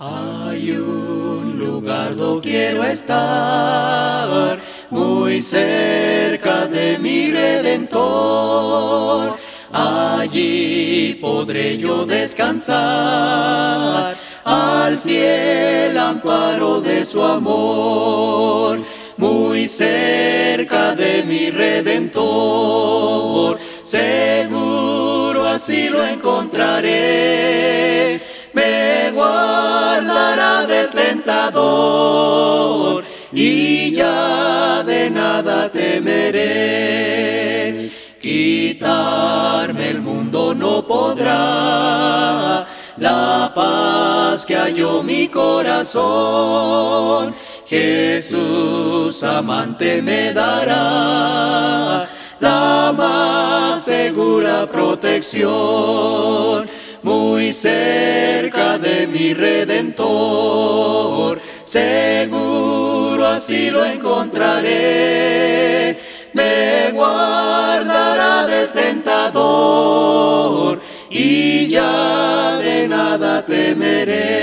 Hay un lugar donde quiero estar, muy cerca de mi redentor. Allí podré yo descansar al fiel amparo de su amor, muy cerca de mi redentor. Seguro así lo encontraré y ya de nada temeré. Quitarme el mundo no podrá, la paz que halló mi corazón. Jesús amante me dará la más segura protección muy cerca de mi redentor. Seguro así lo encontraré, me guardará del tentador y ya de nada temeré,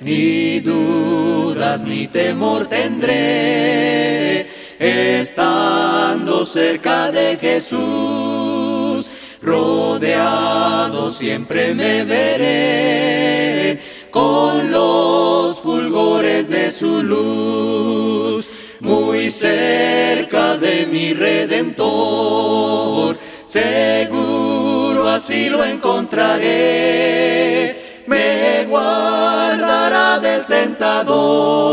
ni dudas ni temor tendré, estando cerca de Jesús rodeado siempre me veré con los fulgores de su luz, muy cerca de mi redentor, seguro así lo encontraré, me guardará del tentador